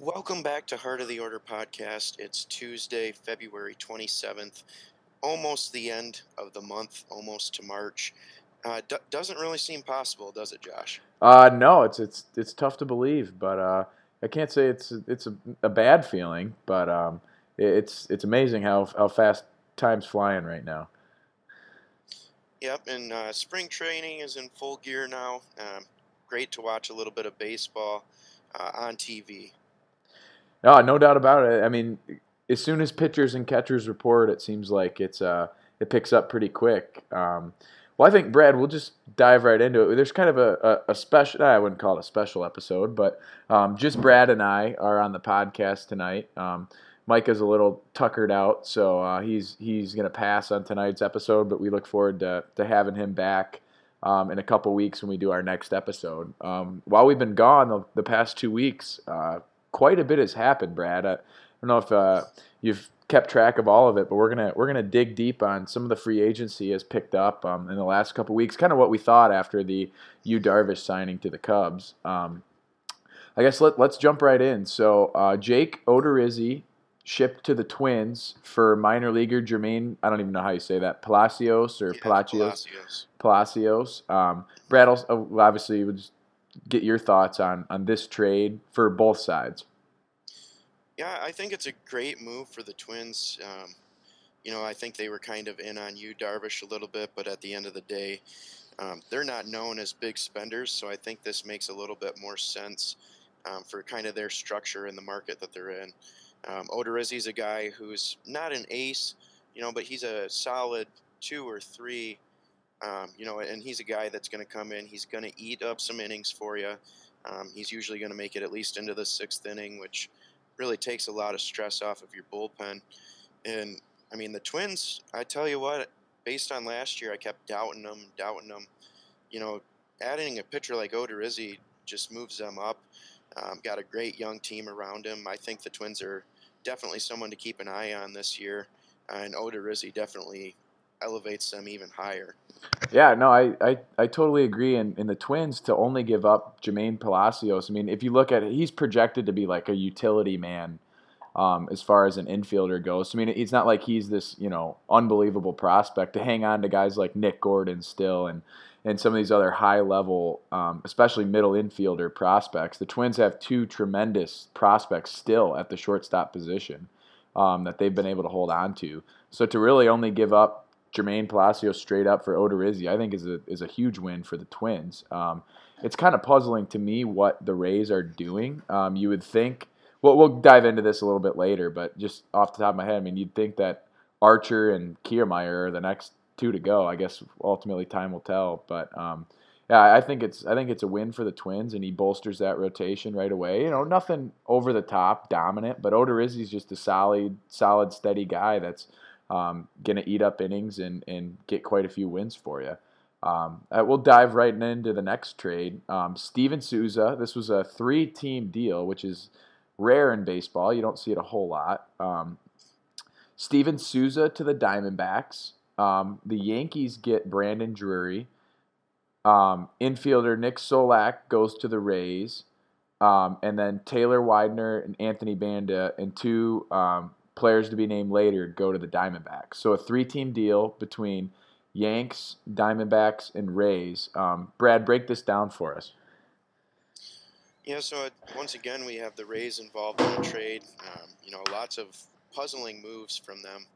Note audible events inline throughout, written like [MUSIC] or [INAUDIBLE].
Welcome back to Heart of the Order podcast. It's Tuesday, February 27th, almost the end of the month, almost to March. Uh, d- doesn't really seem possible, does it, Josh? Uh, no, it's it's it's tough to believe, but uh, I can't say it's it's a, a bad feeling, but um, it's it's amazing how how fast time's flying right now. Yep, and uh, spring training is in full gear now. Um, great to watch a little bit of baseball uh, on TV. No, no doubt about it. I mean, as soon as pitchers and catchers report, it seems like it's uh, it picks up pretty quick. Um, well, I think Brad, we'll just dive right into it. There's kind of a, a, a special, I wouldn't call it a special episode, but um, just Brad and I are on the podcast tonight. Um, Mike is a little tuckered out, so uh, he's he's going to pass on tonight's episode, but we look forward to, to having him back um, in a couple weeks when we do our next episode. Um, while we've been gone the, the past two weeks, uh, quite a bit has happened, Brad. I, I don't know if uh, you've kept track of all of it, but we're gonna we're gonna dig deep on some of the free agency has picked up um, in the last couple weeks. Kind of what we thought after the Yu Darvish signing to the Cubs. Um, I guess let, let's jump right in. So uh, Jake Odorizzi shipped to the Twins for minor leaguer Jermaine. I don't even know how you say that. Palacios or Yeah, Palacios. Palacios. Palacios. Um, Brad, obviously, would get your thoughts on on this trade for both sides. Yeah, I think it's a great move for the Twins. Um, Yu know, I think they were kind of in on you, Darvish, a little bit, but at the end of the day, um, they're not known as big spenders, so I think this makes a little bit more sense um, for kind of their structure in the market that they're in. Um, Odorizzi's a guy who's not an ace, you know, but he's a solid two or three, um, you know, and he's a guy that's going to come in. He's going to eat up some innings for you. Um, he's usually going to make it at least into the sixth inning, which really takes a lot of stress off of your bullpen. And I mean, the Twins, I tell you what, based on last year, I kept doubting them, doubting them. You know, adding a pitcher like Odorizzi just moves them up. Um, got a great young team around him. I think the Twins are definitely someone to keep an eye on this year, and Odorizzi definitely elevates them even higher. Yeah, no, I, I, I totally agree. And, and the Twins to only give up Jermaine Palacios, I mean, if you look at it, he's projected to be like a utility man um, as far as an infielder goes. I mean, it's not like he's this, you know, unbelievable prospect to hang on to guys like Nick Gordon still and, and some of these other high level, um, especially middle infielder prospects. The Twins have two tremendous prospects still at the shortstop position um, that they've been able to hold on to. So to really only give up Jermaine Palacios straight up for Odorizzi, I think is a is a huge win for the Twins. Um, it's kind of puzzling to me what the Rays are doing. Um, you would think. Well, we'll dive into this a little bit later, but just off the top of my head, I mean, you'd think that Archer and Kiermaier are the next two to go. I guess ultimately time will tell, but. Um, yeah, I think it's I think it's a win for the Twins, and he bolsters that rotation right away. You know, nothing over the top, dominant, but Odorizzi's just a solid, solid, steady guy that's um, going to eat up innings and, and get quite a few wins for you. Um, uh, we'll dive right into the next trade. Um, Steven Souza, this was a three team deal, which is rare in baseball. You don't see it a whole lot. Um, Steven Souza to the Diamondbacks. Um, the Yankees get Brandon Drury. Um, infielder Nick Solak goes to the Rays. Um, and then Taylor Widener and Anthony Banda and two um, players to be named later go to the Diamondbacks. So a three-team deal between Yanks, Diamondbacks, and Rays. Um, Brad, break this down for us. Yeah, so it, once again, we have the Rays involved in a trade. Um, you know, lots of puzzling moves from them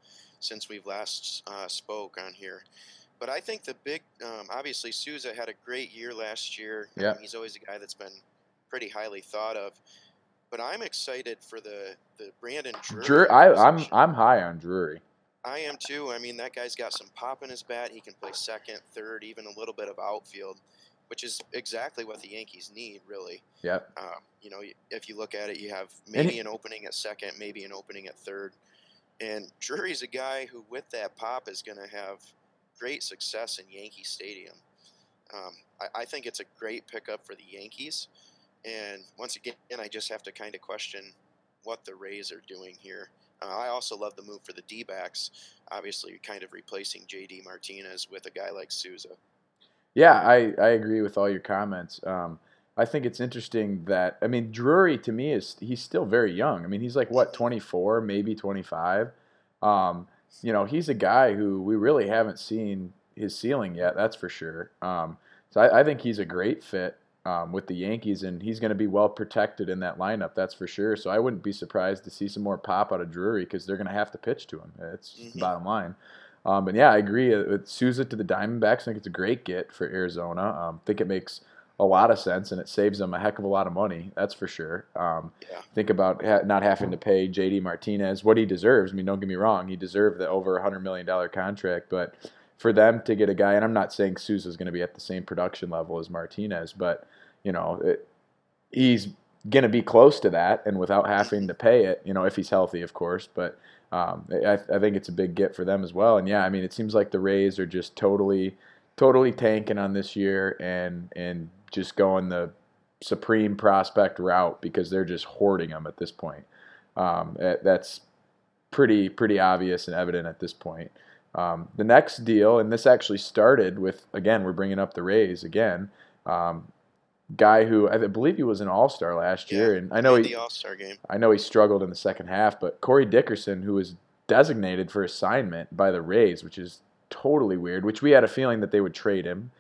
since we've last uh, spoke on here. But I think the big, um, obviously, Souza had a great year last year. Yeah. He's always a guy that's been pretty highly thought of. But I'm excited for the, the Brandon Drury. Drury, I, I'm. I'm high on Drury. I am too. I mean, that guy's got some pop in his bat. He can play second, third, even a little bit of outfield, which is exactly what the Yankees need, really. Yep. Um, you know, if you look at it, you have maybe he- an opening at second, maybe an opening at third. And Drury's a guy who, with that pop, is going to have great success in Yankee Stadium. Um, I, I think it's a great pickup for the Yankees. And once again, I just have to kind of question what the Rays are doing here. Uh, I also love the move for the D backs, obviously, kind of replacing JD Martinez with a guy like Souza. Yeah, I, I agree with all your comments. Um, I think it's interesting that I mean Drury to me is he's still very young. I mean he's like what 24, maybe 25. Um, you know he's a guy who we really haven't seen his ceiling yet. That's for sure. Um, so I, I, think he's a great fit um, with the Yankees, and he's going to be well protected in that lineup. That's for sure. So I wouldn't be surprised to see some more pop out of Drury because they're going to have to pitch to him. It's mm-hmm. the bottom line. Um, but yeah, I agree. With Souza to the Diamondbacks, I think it's a great get for Arizona. Um, I think it makes a lot of sense and it saves them a heck of a lot of money. That's for sure. Um, yeah. Think about ha- not having to pay JD Martinez what he deserves. I mean, don't get me wrong, he deserved the over a hundred million dollar contract, but for them to get a guy, and I'm not saying Souza is going to be at the same production level as Martinez, but you know, it, he's going to be close to that, and without having to pay it, you know, if he's healthy, of course. But um, I, I think it's a big get for them as well. And yeah, I mean, it seems like the Rays are just totally, totally tanking on this year and and just going the supreme prospect route because they're just hoarding them at this point. Um, that's pretty pretty obvious and evident at this point. Um, the next deal, and this actually started with again, we're bringing up the Rays again. Um, guy who I believe he was an All Star last yeah, year, and I know he All Star game. I know he struggled in the second half, but Corey Dickerson, who was designated for assignment by the Rays, which is totally weird. Which we had a feeling that they would trade him,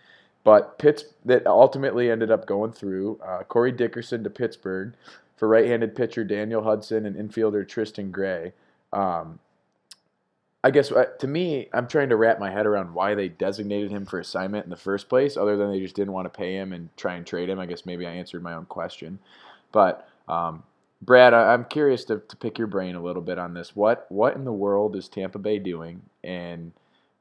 but Pitts that ultimately ended up going through. Uh, Corey Dickerson to Pittsburgh for right-handed pitcher Daniel Hudson and infielder Tristan Gray. Um, I guess uh, to me, I'm trying to wrap my head around why they designated him for assignment in the first place, other than they just didn't want to pay him and try and trade him. I guess maybe I answered my own question. But um, Brad, I, am curious to, to pick your brain a little bit on this. What what in the world is Tampa Bay doing? And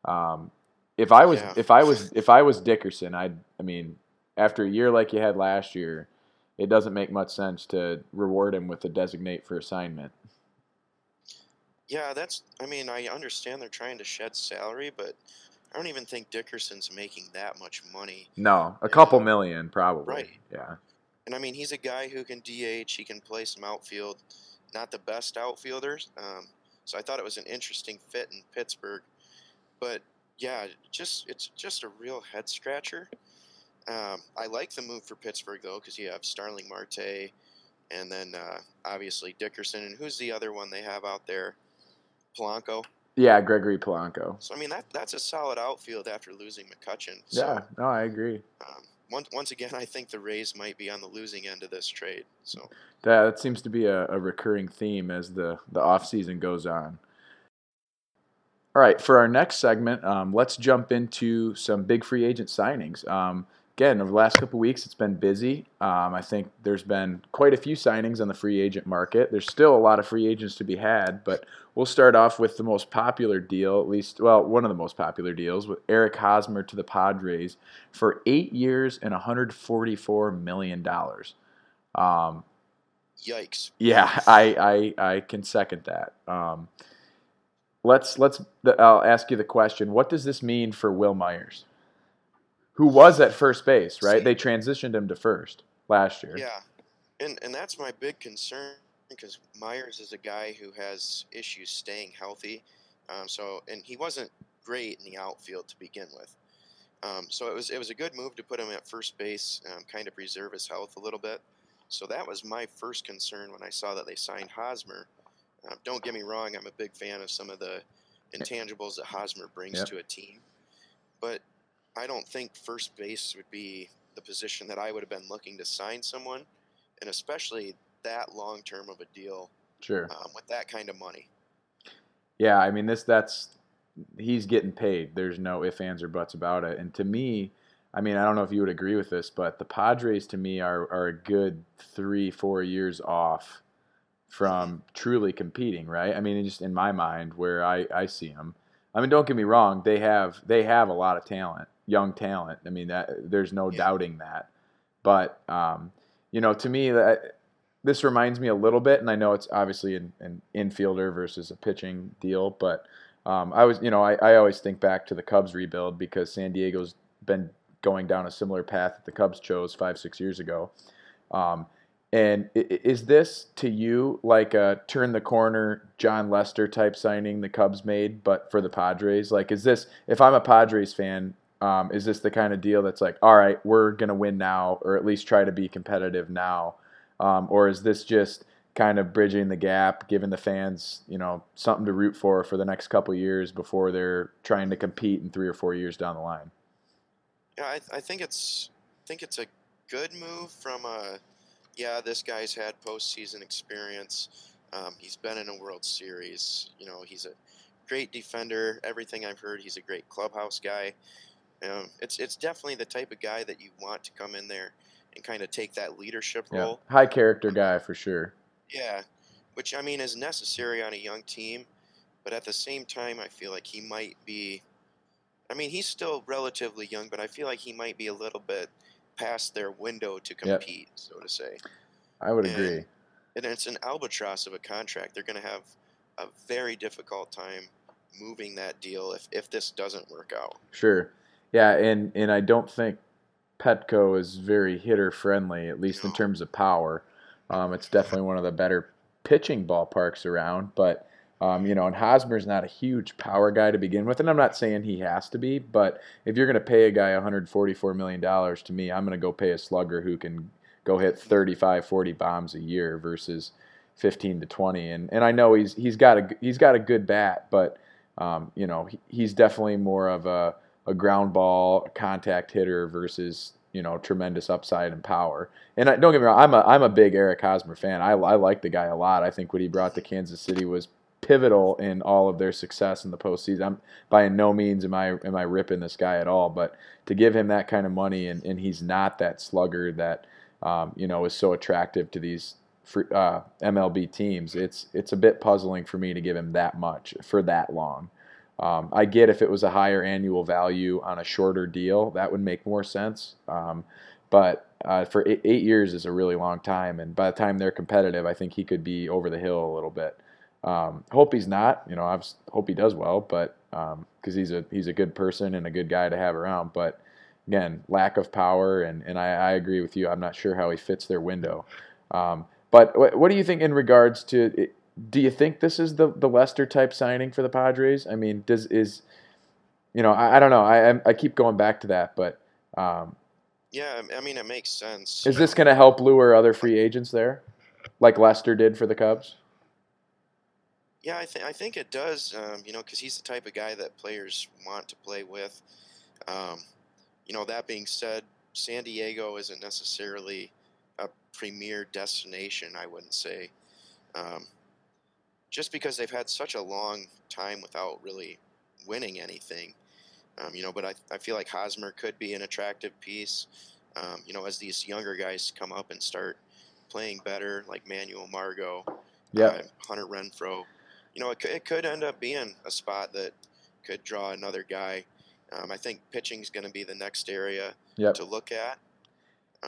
um, if I was yeah. if I was if I was Dickerson, I'd I mean, after a year like you had last year, it doesn't make much sense to reward him with a designate for assignment. Yeah, that's. I mean, I understand they're trying to shed salary, but I don't even think Dickerson's making that much money. No, a couple million probably. Right. Yeah. And I mean, he's a guy who can DH. He can play some outfield. Not the best outfielders. Um, so I thought it was an interesting fit in Pittsburgh. But yeah, just it's just a real head scratcher. Um, I like the move for Pittsburgh though, because you have Starling Marte, and then uh, obviously Dickerson, and who's the other one they have out there? Polanco. Yeah, Gregory Polanco. So I mean that that's a solid outfield after losing McCutchen. So, yeah, no, I agree. Um, once once again, I think the Rays might be on the losing end of this trade. So that, that seems to be a, a recurring theme as the the off season goes on. All right, for our next segment, um, let's jump into some big free agent signings. Um, again, over the last couple weeks, it's been busy. Um, I think there's been quite a few signings on the free agent market. There's still a lot of free agents to be had, but We'll start off with the most popular deal, at least, well, one of the most popular deals with Eric Hosmer to the Padres for eight years and $144 million. Um, Yikes. Yeah, I, I, I can second that. Um, let's, let's, I'll ask you the question what does this mean for Wil Myers? Who was at first base, right? See, they transitioned him to first last year. Yeah. And, and that's my big concern because Myers is a guy who has issues staying healthy. Um, so, and he wasn't great in the outfield to begin with. Um, so it was it was a good move to put him at first base, um, kind of preserve his health a little bit. So that was my first concern when I saw that they signed Hosmer. Uh, don't get me wrong, I'm a big fan of some of the intangibles that Hosmer brings yep. to a team, but I don't think first base would be the position that I would have been looking to sign someone, and especially that long term of a deal. Sure. Um, with that kind of money. Yeah, I mean this. That's he's getting paid. There's no ifs, ands, or buts about it. And to me, I mean, I don't know if you would agree with this, but the Padres to me are are a good three, four years off from truly competing. Right? I mean, just in my mind, where I I see them. I mean, don't get me wrong. They have they have a lot of talent, young talent. I mean, that there's no yeah. doubting that. But um, you know, to me, that this reminds me a little bit, and I know it's obviously an, an infielder versus a pitching deal, but um, I was, you know, I, I always think back to the Cubs rebuild because San Diego's been going down a similar path that the Cubs chose five, six years ago. Um, and is this to you like a turn the corner Jon Lester type signing the Cubs made, but for the Padres? Like, is this if I'm a Padres fan, Um, is this the kind of deal that's like, all right, we're gonna win now, or at least try to be competitive now, um, or is this just kind of bridging the gap, giving the fans, you know, something to root for for the next couple years before they're trying to compete in three or four years down the line? Yeah, I, I think it's I think it's a good move from a yeah. This guy's had postseason experience. Um, he's been in a World Series. You know, he's a great defender. Everything I've heard, he's a great clubhouse guy. Um, it's it's definitely the type of guy that you want to come in there and kind of take that leadership Yeah, role. high character guy for sure. Yeah, which I mean is necessary on a young team, but at the same time, I feel like he might be. I mean, he's still relatively young, but I feel like he might be a little bit past their window to Yep. compete, so to say. I would And- agree. And it's an albatross of a contract. They're going to have a very difficult time moving that deal if, if this doesn't work out. Sure. Yeah, and and I don't think Petco is very hitter friendly, at least in terms of power. Um, it's definitely one of the better pitching ballparks around, but um, you know, and Hosmer's not a huge power guy to begin with, and I'm not saying he has to be, but if you're going to pay a guy 144 million dollars, to me, I'm going to go pay a slugger who can go hit 35, 40 bombs a year versus 15 to 20. And and I know he's he's got a he's got a good bat, but um, you know, he, he's definitely more of a a ground ball contact hitter versus you know tremendous upside and power. And I, don't get me wrong, I'm a I'm a big Eric Hosmer fan. I, I like the guy a lot. I think what he brought to Kansas City was pivotal in all of their success in the postseason. I'm by no means am I am I ripping this guy at all, but to give him that kind of money and, and he's not that slugger that um, you know is so attractive to these uh, MLB teams. It's it's a bit puzzling for me to give him that much for that long. Um, I get if it was a higher annual value on a shorter deal, that would make more sense. Um, but uh, for eight, eight years is a really long time, and by the time they're competitive, I think he could be over the hill a little bit. Um, hope he's not. You know, I hope he does well, but because he's a he's a good person and a good guy to have around. But again, lack of power, and and I, I agree with you. I'm not sure how he fits their window. Um, but what do you think in regards to? Do you think this is the the Lester type signing for the Padres? I mean, does is you know I, I don't know. I I keep going back to that, but um, Yeah, I- mean, it makes sense. is this going to help lure other free agents there, like Lester did for the Cubs? Yeah, I think I think it does. Um, you know, because he's the type of guy that players want to play with. Um, you know, that being said, San Diego isn't necessarily a premier destination. I wouldn't say, um, just because they've had such a long time without really winning anything. Um, you know, but I, I feel like Hosmer could be an attractive piece. Um, you know, as these younger guys come up and start playing better, like Manuel Margot, Yeah. uh, Hunter Renfroe. You know, it could, it could end up being a spot that could draw another guy. Um, I think pitching is going to be the next area Yep. to look at.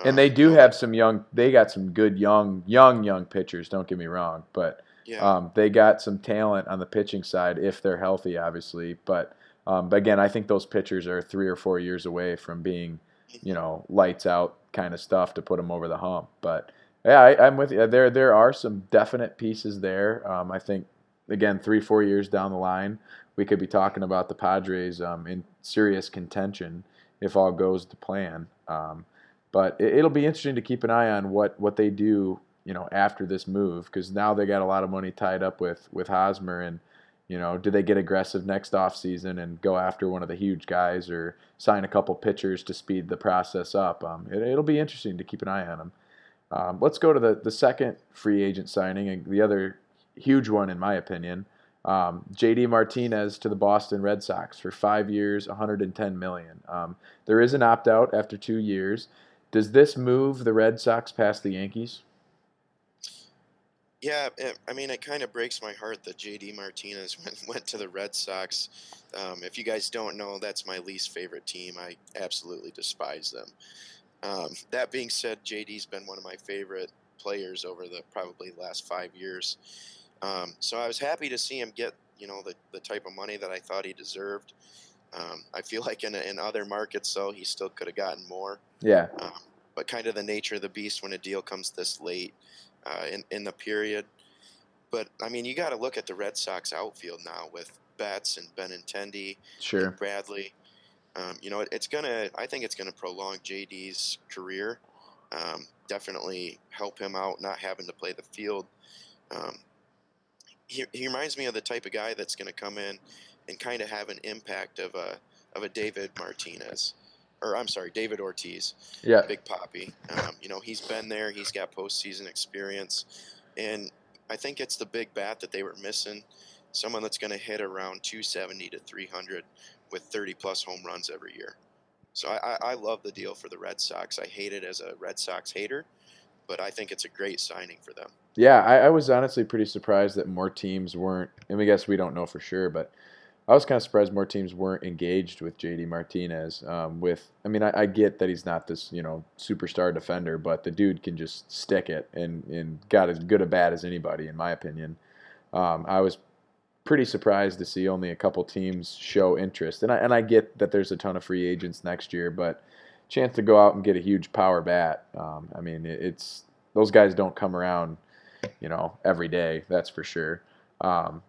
And they Um, do have some young. They got some good young, young, young pitchers. Don't get me wrong, but yeah, um, they got some talent on the pitching side if they're healthy, obviously. But um, but again, I think those pitchers are three or four years away from being, you know, lights out kind of stuff to put them over the hump. But yeah, I, I'm with you. There there are some definite pieces there. Um, I think again, three four years down the line, we could be talking about the Padres um, in serious contention if all goes to plan. Um, but it, it'll be interesting to keep an eye on what what they do you know after this move because now they got a lot of money tied up with with Hosmer and you know do they get aggressive next offseason and go after one of the huge guys or sign a couple pitchers to speed the process up? Um, it, it'll be interesting to keep an eye on them um, let's go to the the second free agent signing and the other huge one in my opinion um, JD Martinez to the Boston Red Sox for five years 110 million. Um, there is an opt out after two years. Does this move the Red Sox past the Yankees yeah. It, I mean, it kind of breaks my heart that JD Martinez [LAUGHS] went went to the Red Sox. Um, if you guys don't know, that's my least favorite team. I absolutely despise them. Um, that being said, JD's been one of my favorite players over the probably last five years. Um, so I was happy to see him get you know the, the type of money that I thought he deserved. Um, I feel like in, in other markets, though, he still could have gotten more. yeah Um, but kind of the nature of the beast when a deal comes this late uh, in in the period. But I mean, you got to look at the Red Sox outfield now with Betts and Benintendi, sure and Bradley. Um, you know, it, it's gonna. I think it's gonna prolong JD's career. Um, definitely help him out, not having to play the field. Um, he, he reminds me of the type of guy that's going to come in and kind of have an impact of a of a David Martinez, or I'm sorry, David Ortiz. Yeah. Big Papi. Um, you know, he's been there. He's got postseason experience, and I think it's the big bat that they were missing. Someone that's going to hit around 270 to 300 with 30 plus home runs every year. So I, I, I love the deal for the Red Sox. I hate it as a Red Sox hater, but I think it's a great signing for them. Yeah, I, I was honestly pretty surprised that more teams weren't. And I guess we don't know for sure, but I was kind of surprised more teams weren't engaged with JD Martinez. Um, with, I mean, I, I, get that he's not this, you know, superstar defender, but the dude can just stick it and and got as good a bat as anybody, in my opinion. Um, I was pretty surprised to see only a couple teams show interest, and I and I get that there's a ton of free agents next year, but chance to go out and get a huge power bat. Um, I mean, it, it's those guys don't come around, you know, every day. That's for sure. Um,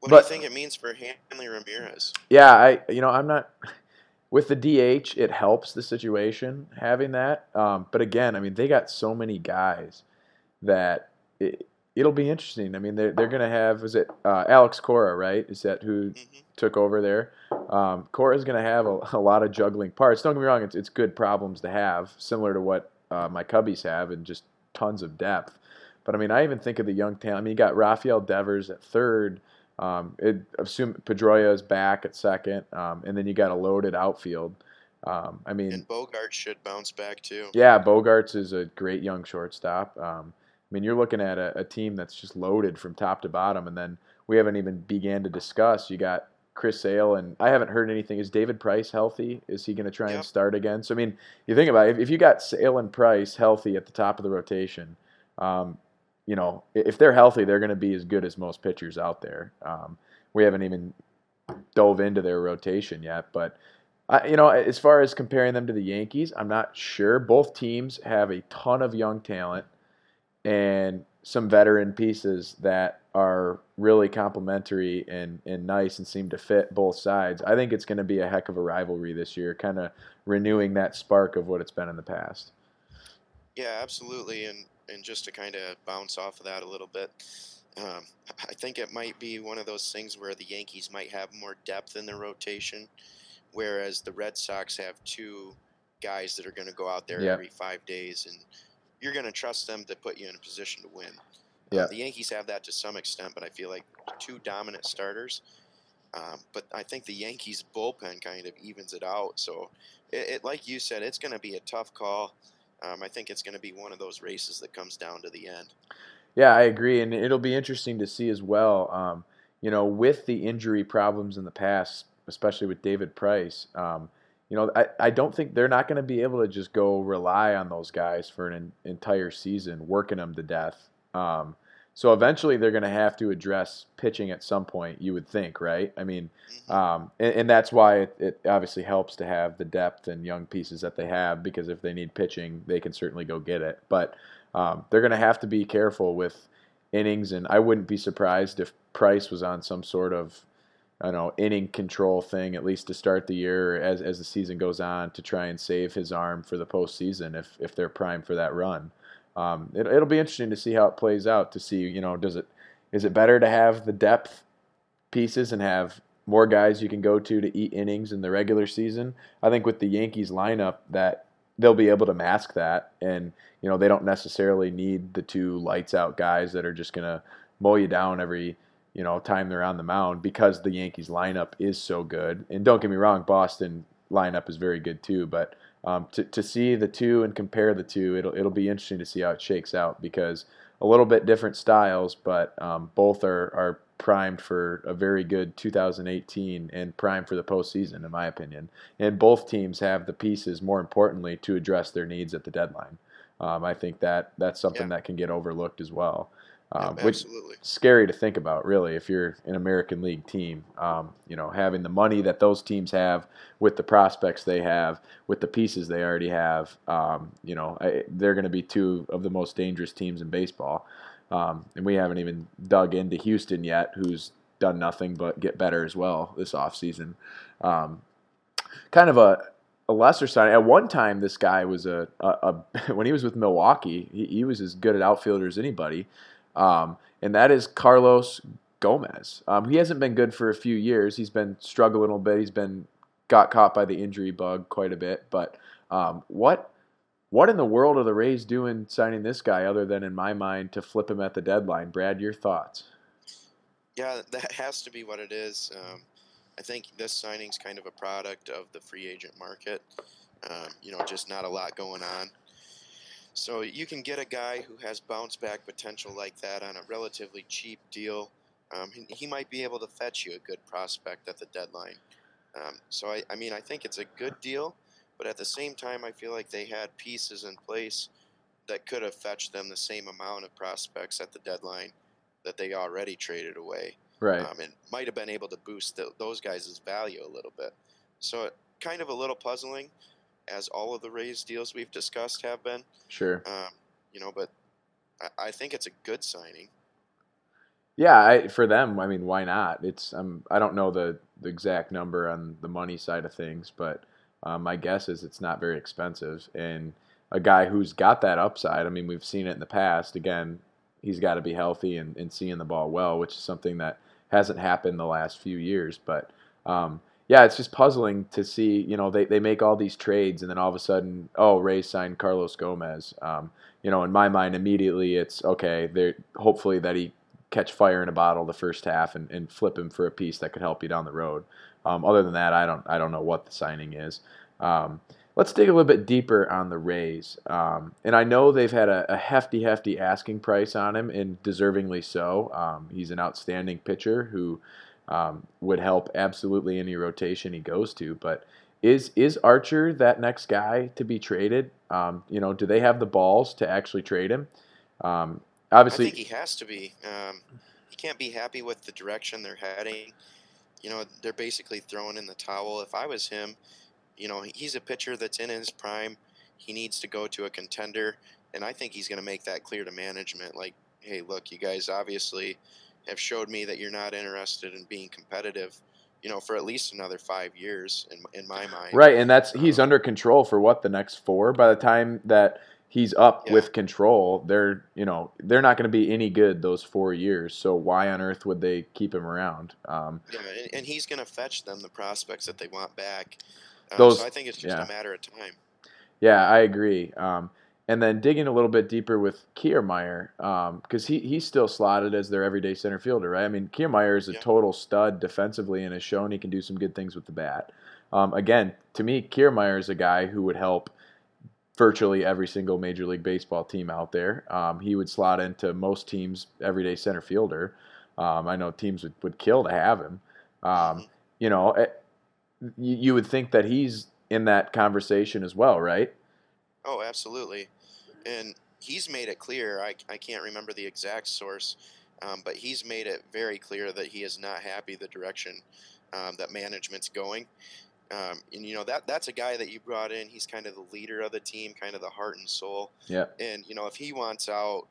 what but, do you think it means for Hanley Ramirez? Yeah, I you know I'm not [LAUGHS] with the DH. It helps the situation having that. Um, but again, I mean they got so many guys that it, it'll be interesting. I mean they're they're gonna have is it uh, Alex Cora right? Is that who mm-hmm. took over there? Um, Cora's gonna have a, [LAUGHS] a, lot of juggling parts. Don't get me wrong; it's it's good problems to have, similar to what uh, my Cubbies have, and just tons of depth. But I mean, I even think of the young talent. I mean, you got Rafael Devers at third. Um, it, assume Pedroia is back at second, um, and then you got a loaded outfield. Um, I mean, and Bogaerts should bounce back too. Yeah, Bogaerts is a great young shortstop. Um, I mean, you're looking at a, a, team that's just loaded from top to bottom, and then we haven't even began to discuss. You got Chris Sale, and I haven't heard anything. Is David Price healthy? Is he going to try yep. and start again? So I mean, you think about it, if, if you got Sale and Price healthy at the top of the rotation, um, you know, if they're healthy, they're going to be as good as most pitchers out there. Um, we haven't even dove into their rotation yet, but I, you know, as far as comparing them to the Yankees, I'm not sure. Both teams have a ton of young talent and some veteran pieces that are really complementary and, and nice and seem to fit both sides. I think it's going to be a heck of a rivalry this year, kind of renewing that spark of what it's been in the past. Yeah, absolutely. And and just to kind of bounce off of that a little bit, um, I think it might be one of those things where the Yankees might have more depth in their rotation, whereas the Red Sox have two guys that are going to go out there yep. every five days, and you're going to trust them to put you in a position to win. Yeah. Uh, the Yankees have that to some extent, but I feel like two dominant starters. Um, but I think the Yankees bullpen kind of evens it out. So, it, it like you said, it's going to be a tough call. Um, I think it's going to be one of those races that comes down to the end. Yeah, I agree, and it'll be interesting to see as well. Um, you know, with the injury problems in the past, especially with David Price, um, you know, I, I don't think they're not going to be able to just go rely on those guys for an entire season, working them to death. Um, so eventually they're going to have to address pitching at some point, you would think, right? I mean, mm-hmm. um, and, and, that's why it, it, obviously helps to have the depth and young pieces that they have because if they need pitching, they can certainly go get it. But um, they're going to have to be careful with innings, and I wouldn't be surprised if Price was on some sort of I don't know inning control thing at least to start the year as as the season goes on to try and save his arm for the postseason if if they're primed for that run um, it, it'll be interesting to see how it plays out. To see, you know, does it is it better to have the depth pieces and have more guys you can go to to eat innings in the regular season? I think with the Yankees lineup that they'll be able to mask that, and you know they don't necessarily need the two lights out guys that are just gonna mow you down every you know time they're on the mound because the Yankees lineup is so good. And don't get me wrong, Boston lineup is very good too, but um, to, to see the two and compare the two, it'll, it'll be interesting to see how it shakes out because a little bit different styles, but um, both are, are primed for a very good 2018 and primed for the postseason, in my opinion. And both teams have the pieces, more importantly, to address their needs at the deadline. Um, I think that that's something yeah. that can get overlooked as well um, yeah, which scary to think about, really, if you're an American League team. Um, you know, having the money that those teams have, with the prospects they have, with the pieces they already have. Um, you know, I, they're going to be two of the most dangerous teams in baseball. Um, and we haven't even dug into Houston yet, who's done nothing but get better as well this offseason. Um, kind of a, a lesser sign. At one time, this guy was a, a, a [LAUGHS] when he was with Milwaukee, he, he, was as good at outfielder as anybody, um, and that is Carlos Gomez. Um, he hasn't been good for a few years. He's been struggling a little bit. He's been got caught by the injury bug quite a bit. But um, what what in the world are the Rays doing signing this guy other than, in my mind, to flip him at the deadline? Brad, your thoughts? Yeah, that has to be what it is. Um, I think this signing's kind of a product of the free agent market. Um, you know, just not a lot going on. So you can get a guy who has bounce back potential like that on a relatively cheap deal. Um, he, he, might be able to fetch you a good prospect at the deadline. Um, so I, I mean, I think it's a good deal. But at the same time, I feel like they had pieces in place that could have fetched them the same amount of prospects at the deadline that they already traded away. Right. Um, and might have been able to boost the, those guys' value a little bit. So it, kind of a little puzzling, as all of the Rays deals we've discussed have been. Sure. Um, you know, but I, I, think it's a good signing. Yeah, I, for them, I mean, why not? It's um, I don't know the, the exact number on the money side of things, but um, my guess is it's not very expensive. And a guy who's got that upside, I mean, we've seen it in the past. Again, he's got to be healthy and, and seeing the ball well, which is something that hasn't happened the last few years. But um, yeah, it's just puzzling to see. You know, they, they make all these trades, and then all of a sudden, oh, Ray signed Carlos Gomez. Um, you know, in my mind, immediately it's okay. They're hopefully that he catch fire in a bottle the first half and, and flip him for a piece that could help you down the road. Um, other than that, I don't I don't know what the signing is. Um, let's dig a little bit deeper on the Rays. Um, and I know they've had a, a, hefty, hefty asking price on him, and deservingly so. Um, he's an outstanding pitcher who um, would help absolutely any rotation he goes to. But is is Archer that next guy to be traded? Um, you know, do they have the balls to actually trade him? obviously, I think he has to be. he can't be happy with the direction they're heading you know, they're basically throwing in the towel. If I was him, you know, he's a pitcher that's in his prime. He needs to go to a contender, and I think he's going to make that clear to management. Like, hey, look, you guys obviously have showed me that you're not interested in being competitive. You know, for at least another five years, in in my [SIGHS] mind. Right, and that's he's um, under control for what the next four. By the time that he's up yeah. with control, they're you know they're not going to be any good those four years. So why on earth would they keep him around? Um, yeah, and, and, he's going to fetch them the prospects that they want back. Um, those, so I think it's just yeah. a matter of time. Yeah, I agree. Um, and then digging a little bit deeper with Kiermaier, because um, he, he's still slotted as their everyday center fielder, right? I mean, Kiermaier is a yeah. total stud defensively and has shown he can do some good things with the bat. Um, again, to me, Kiermaier is a guy who would help virtually every single Major League Baseball team out there. Um, he would slot into most teams' everyday center fielder. Um, I know teams would, would kill to have him. Um, mm-hmm. you know, it, eh, you, you would think that he's in that conversation as well, right? Oh, absolutely. And he's made it clear. I, I can't remember the exact source, um, but he's made it very clear that he is not happy the direction um, that management's going. Um, and you know that that's a guy that you brought in. He's kind of the leader of the team, kind of the heart and soul. Yeah. And you know if he wants out,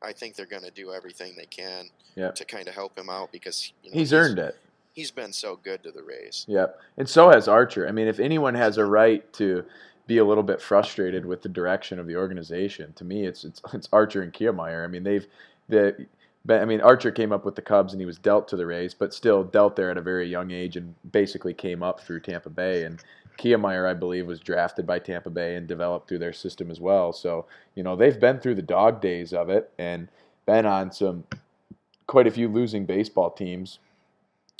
I think they're going to do everything they can yep. to kind of help him out because you know, he's, he's, earned it. He's been so good to the Rays. Yep. And so has Archer. I mean, if anyone has a right to be a little bit frustrated with the direction of the organization, to me, it's it's, [LAUGHS] it's Archer and Kiermaier. I mean, they've the I mean, Archer came up with the Cubs and he was dealt to the Rays, but still dealt there at a very young age and basically came up through Tampa Bay. And Kiermaier, I believe, was drafted by Tampa Bay and developed through their system as well. So, you know, they've been through the dog days of it and been on some quite a few losing baseball teams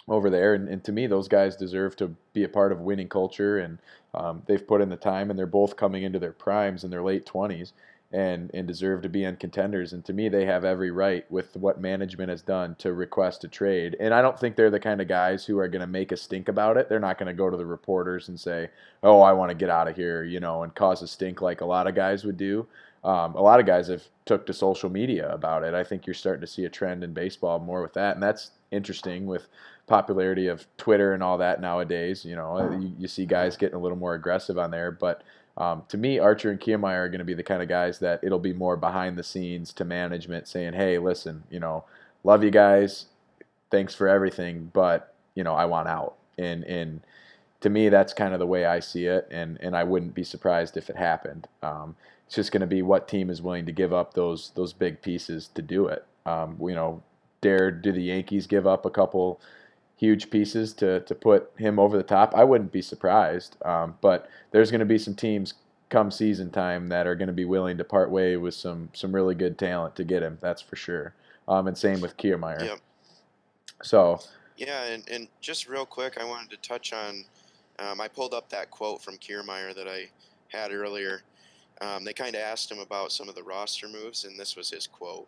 over there. And, and to me, those guys deserve to be a part of winning culture. And um, they've put in the time and they're both coming into their primes in their late 20s and and deserve to be on contenders. And to me, they have every right with what management has done to request a trade. And I don't think they're the kind of guys who are going to make a stink about it. They're not going to go to the reporters and say, "Oh, I want to get out of here," you know, and cause a stink like a lot of guys would do. Um, a lot of guys have took to social media about it. I think you're starting to see a trend in baseball more with that, and that's interesting with popularity of Twitter and all that nowadays. You know, you, you see guys getting a little more aggressive on there, but um, to me, Archer and Kiermaier are going to be the kind of guys that it'll be more behind the scenes to management saying, hey, listen, you know, love you guys. Thanks for everything, but, you know, I want out. And, and to me, that's kind of the way I see it, and and I wouldn't be surprised if it happened. Um, it's just going to be what team is willing to give up those those big pieces to do it. Um, you know, dare do the Yankees give up a couple huge pieces to to put him over the top? I wouldn't be surprised. Um, but there's going to be some teams come season time that are going to be willing to part way with some some really good talent to get him. That's for sure. Um, and same with Kiermaier. Yep. So. Yeah, and, and just real quick, I wanted to touch on. Um, I pulled up that quote from Kiermaier that I had earlier. Um, they kind of asked him about some of the roster moves, and this was his quote.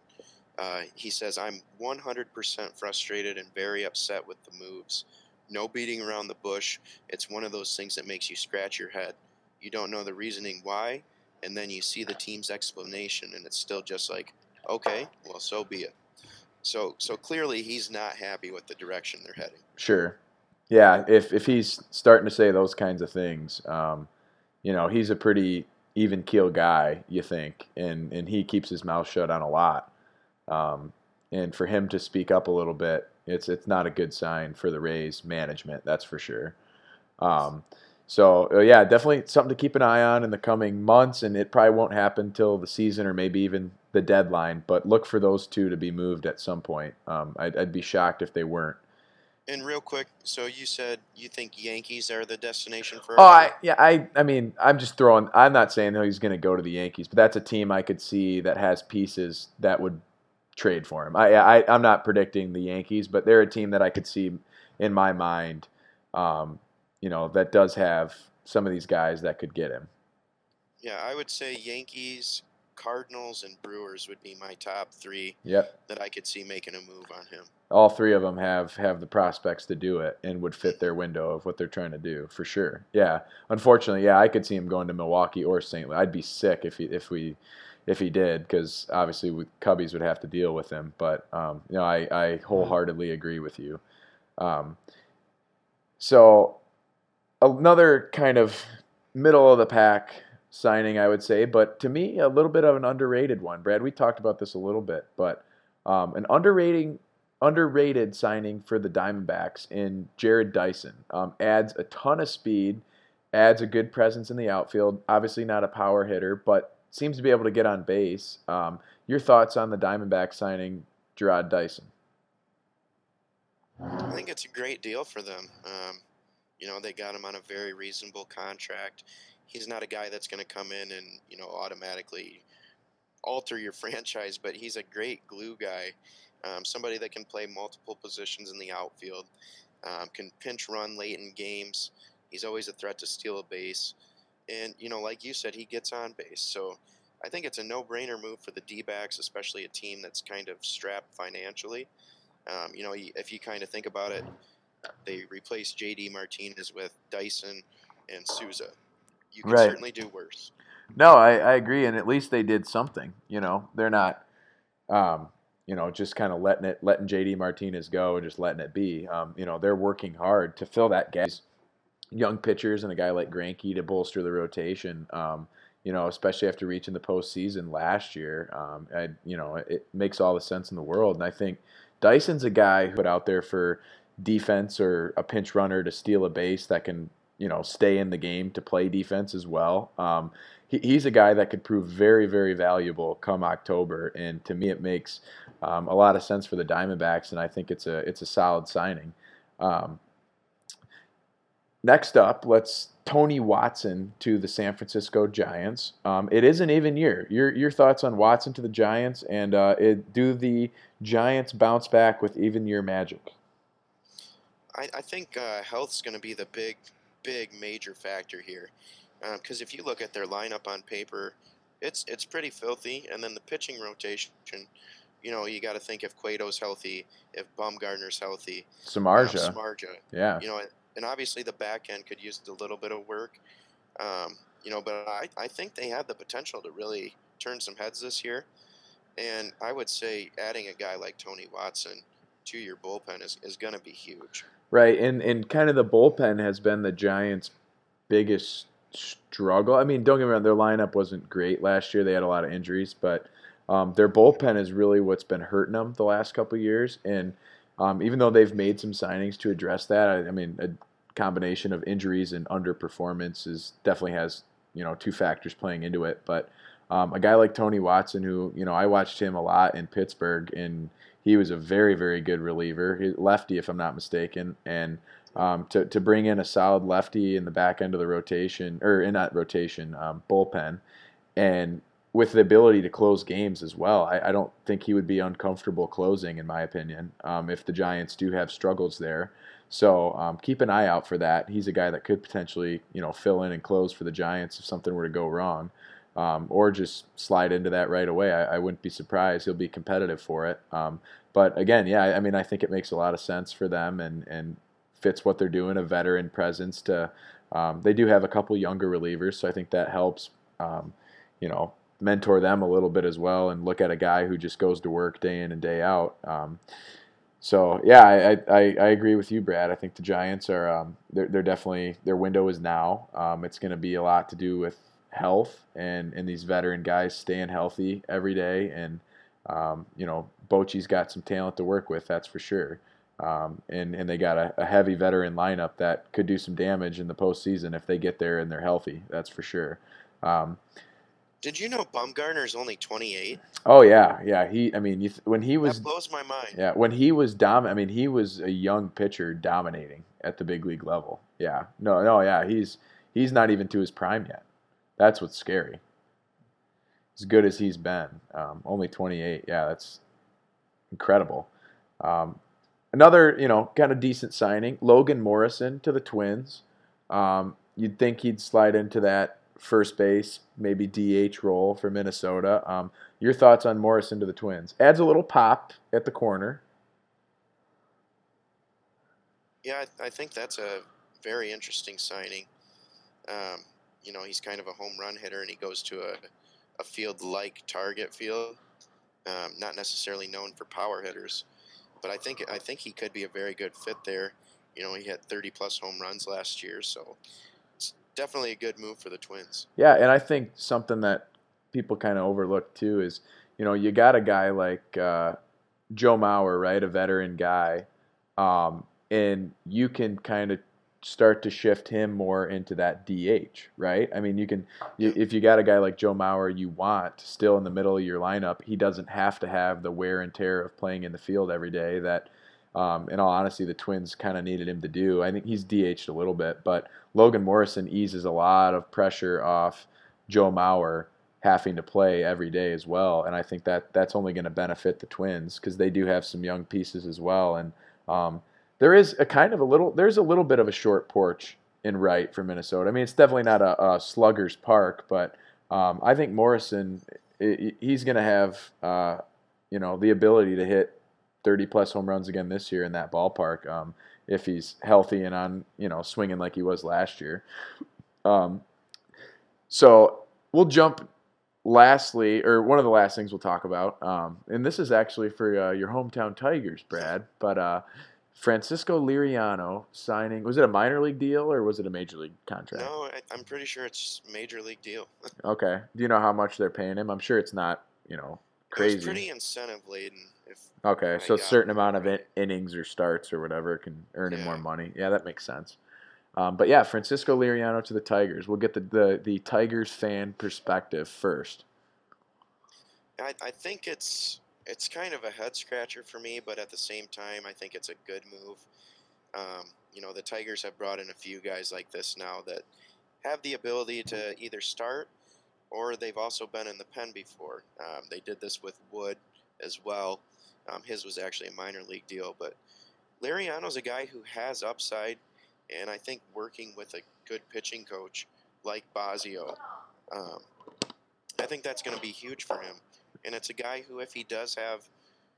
Uh, he says, I'm 100% frustrated and very upset with the moves. No beating around the bush. It's one of those things that makes you scratch your head. You don't know the reasoning why, and then you see the team's explanation, and it's still just like, okay, well, so be it. So, so clearly he's not happy with the direction they're heading. Sure. Yeah, if if he's starting to say those kinds of things, um, you know, he's a pretty even keel guy, you think, and and he keeps his mouth shut on a lot. Um, and for him to speak up a little bit, it's it's not a good sign for the Rays management, that's for sure. Um, so uh, yeah, definitely something to keep an eye on in the coming months, and it probably won't happen till the season or maybe even the deadline. But look for those two to be moved at some point. Um, I'd, I'd be shocked if they weren't. And real quick, so you said you think Yankees are the destination for? Oh, I, yeah, I, I mean, I'm just throwing. I'm not saying that he's going to go to the Yankees, but that's a team I could see that has pieces that would trade for him. I, I I'm not predicting the Yankees, but they're a team that I could see in my mind, um, you know, that does have some of these guys that could get him. Yeah, I would say Yankees, Cardinals, and Brewers would be my top three. Yep. That I could see making a move on him. All three of them have have the prospects to do it and would fit their window of what they're trying to do for sure. Yeah. Unfortunately, yeah, I could see him going to Milwaukee or St. Louis. I'd be sick if he, if we if he did, because obviously with Cubbies would have to deal with him. But um, you know, I, I wholeheartedly agree with you. Um, so another kind of middle of the pack signing, I would say, but to me, a little bit of an underrated one. Brad, we talked about this a little bit, but um, an underrating, underrated signing for the Diamondbacks in Jarrod Dyson um, adds a ton of speed, adds a good presence in the outfield. Obviously, not a power hitter, but seems to be able to get on base. Um, your thoughts on the Diamondbacks signing Gerard Dyson? I think it's a great deal for them. Um, you know, they got him on a very reasonable contract. He's not a guy that's going to come in and you know automatically alter your [LAUGHS] franchise, but he's a great glue guy. Um, somebody that can play multiple positions in the outfield, um, can pinch run late in games. He's always a threat to steal a base. And, you know, like you said, he gets on base. So I think it's a no brainer move for the D backs, especially a team that's kind of strapped financially. Um, you know, if you kind of think about it, they replaced JD Martinez with Dyson and Souza. You can right. certainly do worse. No, I, I agree. And at least they did something. You know, they're not. Um, you know, just kind of letting it, letting JD Martinez go and just letting it be. Um, you know, they're working hard to fill that gap young pitchers and a guy like Greinke to bolster the rotation. Um, you know, especially after reaching the postseason last year, um, I, you know, it makes all the sense in the world. And I think Dyson's a guy who put out there for defense or a pinch runner to steal a base that can, you know, stay in the game to play defense as well. Um, he, he's a guy that could prove very, very valuable come October. And to me, it makes um, a lot of sense for the Diamondbacks, and I think it's a it's a solid signing. Um, Next up, let's Tony Watson to the San Francisco Giants. Um, it is an even year. Your your thoughts on Watson to the Giants, and uh, it, do the Giants bounce back with even year magic? I, I think uh, health's going to be the big, big major factor here, because um, if you look at their lineup on paper, it's it's pretty filthy, and then the pitching rotation. You know, you got to think if Cueto's healthy, if Baumgartner's healthy, Samardzija, um, Samardzija, yeah, you know and obviously the back end could use a little bit of work. Um, you know, but I, I think they have the potential to really turn some heads this year. And I would say adding a guy like Tony Watson to your bullpen is, is going to be huge. Right. And, and kind of the bullpen has been the Giants' biggest struggle. I mean, don't get me wrong, their lineup wasn't great last year. They had a lot of injuries, but um, their bullpen is really what's been hurting them the last couple years. And um, even though they've made some signings to address that, I, I mean, a combination of injuries and underperformance is definitely has you know two factors playing into it. But um, a guy like Tony Watson, who you know I watched him a lot in Pittsburgh, and he was a very very good reliever, lefty if I'm not mistaken, and um, to to bring in a solid lefty in the back end of the rotation or in that rotation um, bullpen, and with the ability to close games as well. I, I, don't think he would be uncomfortable closing, in my opinion, um, if the Giants do have struggles there. So um, keep an eye out for that. He's a guy that could potentially, you know, fill in and close for the Giants if something were to go wrong, um, or just slide into that right away. I, I, wouldn't be surprised. He'll be competitive for it. Um, but again, yeah, I mean, I think it makes a lot of sense for them and and fits what they're doing. A veteran presence to. Um, they do have a couple younger relievers, so I think that helps. Um, you know, mentor them a little bit as well and look at a guy who just goes to work day in and day out. Um, so yeah, I, I, I, agree with you, Brad. I think the Giants are um, they're, they're definitely their window is now. Um, it's going to be a lot to do with health and and these veteran guys staying healthy every day. And um, you know, Bochy's got some talent to work with, that's for sure. Um, and and they got a, a, heavy veteran lineup that could do some damage in the postseason if they get there and they're healthy. That's for sure. Did you know Bumgarner's only 28? Oh yeah, yeah. He, I mean, th- when he was that blows my mind. Yeah, when he was dom, I mean, he was a young pitcher dominating at the big league level. Yeah, no, no, yeah. He's he's not even to his prime yet. That's what's scary. As good as he's been, um, only 28. Yeah, that's incredible. Um, another, you know, kind of decent signing, Logan Morrison to the Twins. Um, you'd think he'd slide into that first base, maybe DH role for Minnesota. Um, your thoughts on Morrison to the Twins? Adds a little pop at the corner. Yeah, I, I think that's a very interesting signing. Um, you know, he's kind of a home run hitter, and he goes to a, a field like Target Field, um, not necessarily known for power hitters, but I think I think he could be a very good fit there. You know, he had 30 plus home runs last year, so definitely a good move for the Twins. Yeah, and I think something that people kind of overlook too is, you know, you got a guy like uh, Joe Mauer, right, a veteran guy, um, and you can kind of start to shift him more into that DH, right? I mean, you can you, if you got a guy like Joe Mauer, you want still in the middle of your lineup. He doesn't have to have the wear and tear of playing in the field every day that um, in all honesty, the Twins kind of needed him to do. I think he's DH'd a little bit, but Logan Morrison eases a lot of pressure off Joe Mauer having to play every day as well, and I think that that's only going to benefit the Twins because they do have some young pieces as well, and um, there is a kind of a little there's a little bit of a short porch in right for Minnesota. I mean, it's definitely not a, a slugger's park, but um, I think Morrison he's going to have uh, you know the ability to hit 30 plus home runs again this year in that ballpark um, if he's healthy and on you know swinging like he was last year. Um, so we'll jump lastly, or one of the last things we'll talk about, um, and this is actually for uh, your hometown Tigers, Brad. But uh, Francisco Liriano signing was it a minor league deal or was it a major league contract? No, I, am pretty sure it's major league deal. [LAUGHS] okay. Do you know how much they're paying him? I'm sure it's not you know crazy. Pretty incentive laden. If okay, so a certain amount of in- innings or starts or whatever can earn yeah. him more money. Yeah, that makes sense. Um, but yeah, Francisco Liriano to the Tigers. We'll get the, the, the Tigers fan perspective first. I, I think it's it's kind of a head scratcher for me, but at the same time, I think it's a good move. Um, you know, the Tigers have brought in a few guys like this now that have the ability to either start or they've also been in the pen before. Um, they did this with Wood as well. Um, his was actually a minor league deal, but Liriano's a guy who has upside, and I think working with a good pitching coach like Bosio, um, I think that's going to be huge for him. And it's a guy who, if he does have,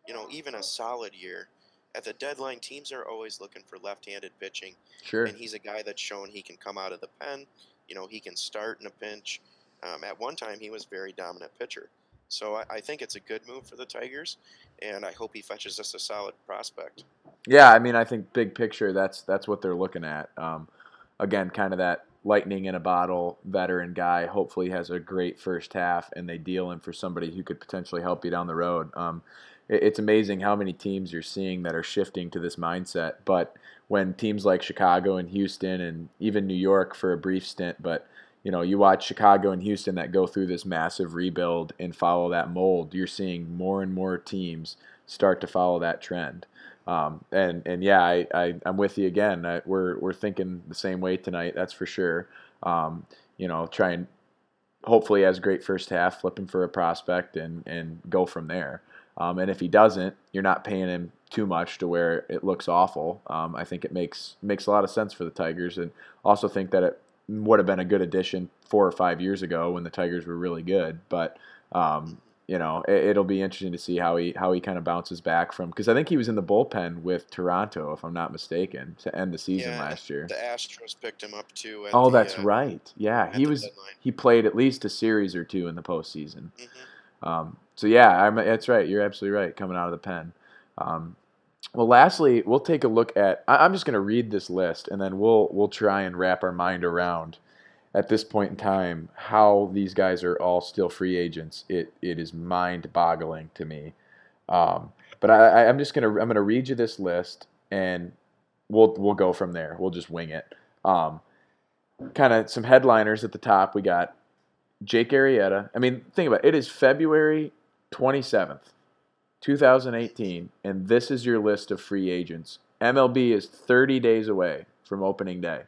you know, even a solid year, at the deadline, teams are always looking for left-handed pitching. Sure. And he's a guy that's shown he can come out of the pen. You know, he can start in a pinch. Um, at one time, he was very dominant pitcher. So I, I, think it's a good move for the Tigers, and I hope he fetches us a solid prospect. Yeah, I mean, I think big picture, that's that's what they're looking at. Um, again, kind of that lightning in a bottle veteran guy. Hopefully, has a great first half, and they deal him for somebody who could potentially help you down the road. Um, it's amazing how many teams you're seeing that are shifting to this mindset. But when teams like Chicago and Houston and even New York for a brief stint, but you know, you watch Chicago and Houston that go through this massive rebuild and follow that mold, you're seeing more and more teams start to follow that trend. Um, and and yeah, I, I am with you again. I, we're we're thinking the same way tonight. That's for sure. Um, you know, try and hopefully has a great first half, flip him for a prospect, and and go from there. Um, and if he doesn't, you're not paying him too much to where it looks awful. Um, I think it makes makes a lot of sense for the Tigers, and also think that it would have been a good addition four or five years ago when the Tigers were really good. But um, you know, it, will be interesting to see how he how he kind of bounces back from because I think he was in the bullpen with Toronto, if I'm not mistaken, to end the season yeah, last year. The Astros picked him up too. oh, the, that's uh, right. Yeah, he was. Deadline. He played at least a series or two in the postseason. Mm-hmm. Um, so yeah, I'm, that's right. You're absolutely right. Coming out of the pen. Um, well, lastly, we'll take a look at. I'm just going to read this list, and then we'll we'll try and wrap our mind around at this point in time how these guys are all still free agents. It it is mind boggling to me. Um, but I, I'm just gonna I'm gonna read you this list, and we'll we'll go from there. We'll just wing it. Um, kind of some headliners at the top. We got Jake Arrieta. I mean, think about it. It is February 27th, 2018, and this is your list of free agents. MLB is 30 days away from opening day.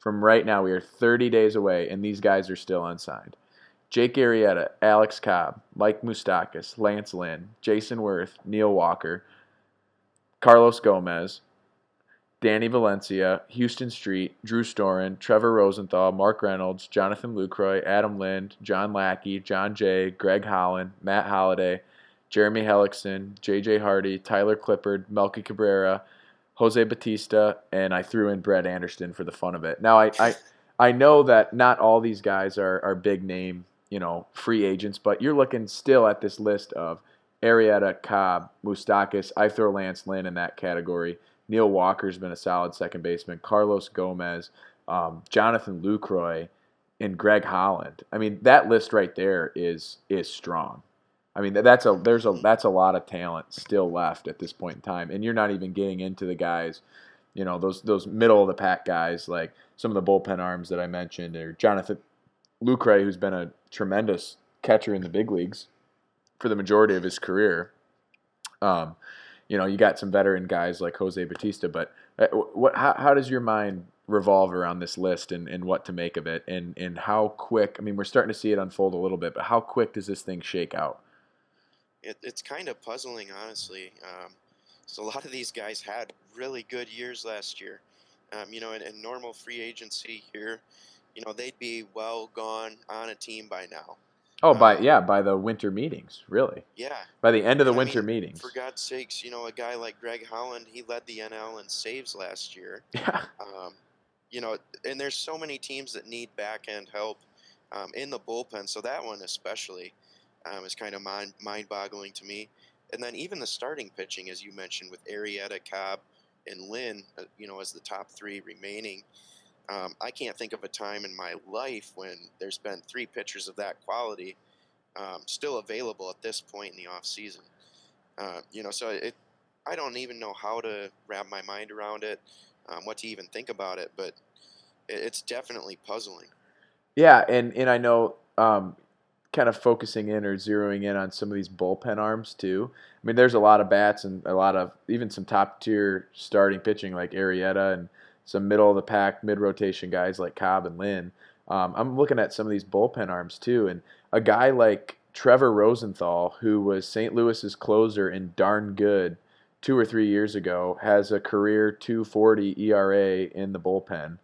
From right now, we are 30 days away, and these guys are still unsigned. Jake Arrieta, Alex Cobb, Mike Moustakas, Lance Lynn, Jayson Werth, Neil Walker, Carlos Gomez, Danny Valencia, Huston Street, Drew Storen, Trevor Rosenthal, Mark Reynolds, Jonathan Lucroy, Adam Lind, John Lackey, Jon Jay, Greg Holland, Matt Holliday, Jeremy Hellickson, J.J. Hardy, Tyler Clippard, Melky Cabrera, Jose Bautista, and I threw in Brett Anderson for the fun of it. Now I, I, I know that not all these guys are, are big name, you know, free agents, but you're looking still at this list of Arrieta, Cobb, Moustakas. I throw Lance Lynn in that category. Neil Walker's been a solid second baseman. Carlos Gomez, um, Jonathan Lucroy, and Greg Holland. I mean, that list right there is is strong. I mean, that's a there's a that's a lot of talent still left at this point in time, and you're not even getting into the guys, you know, those those middle of the pack guys like some of the bullpen arms that I mentioned, or Jonathan Lucroy, who's been a tremendous catcher in the big leagues for the majority of his career. Um, you know, you got some veteran guys like Jose Bautista, but uh, what how, how does your mind revolve around this list and, and what to make of it and, and how quick I mean we're starting to see it unfold a little bit, but how quick does this thing shake out? It, it's kind of puzzling, honestly. Um, so a lot of these guys had really good years last year. Um, you know, in, in, normal free agency here, you know, they'd be well gone on a team by now. Oh, by um, yeah, by the winter meetings, really. Yeah. By the end of the and winter mean, meetings. For God's sakes, you know, a guy like Greg Holland, he led the NL in saves last year. [LAUGHS] Yeah. Um, you know, and there's so many teams that need back end help um, in the bullpen. So that one especially um, is kind of mind mind boggling to me. And then even the starting pitching, as you mentioned, with Arrieta, Cobb, and Lynn, uh, you know, as the top three remaining. Um, I can't think of a time in my life when there's been three pitchers of that quality um, still available at this point in the off season. Uh, you know, so it, I don't even know how to wrap my mind around it, um, what to even think about it, but it, it's definitely puzzling. Yeah, and and I know um, kind of focusing in or zeroing in on some of these bullpen arms too. I mean, there's a lot of bats and a lot of even some top tier starting pitching like Arrieta and some middle of the pack, mid rotation guys like Cobb and Lynn. Um, I'm looking at some of these bullpen arms too, and a guy like Trevor Rosenthal, who was St. Louis's closer and darn good two or three years ago, has a career 240 ERA in the bullpen.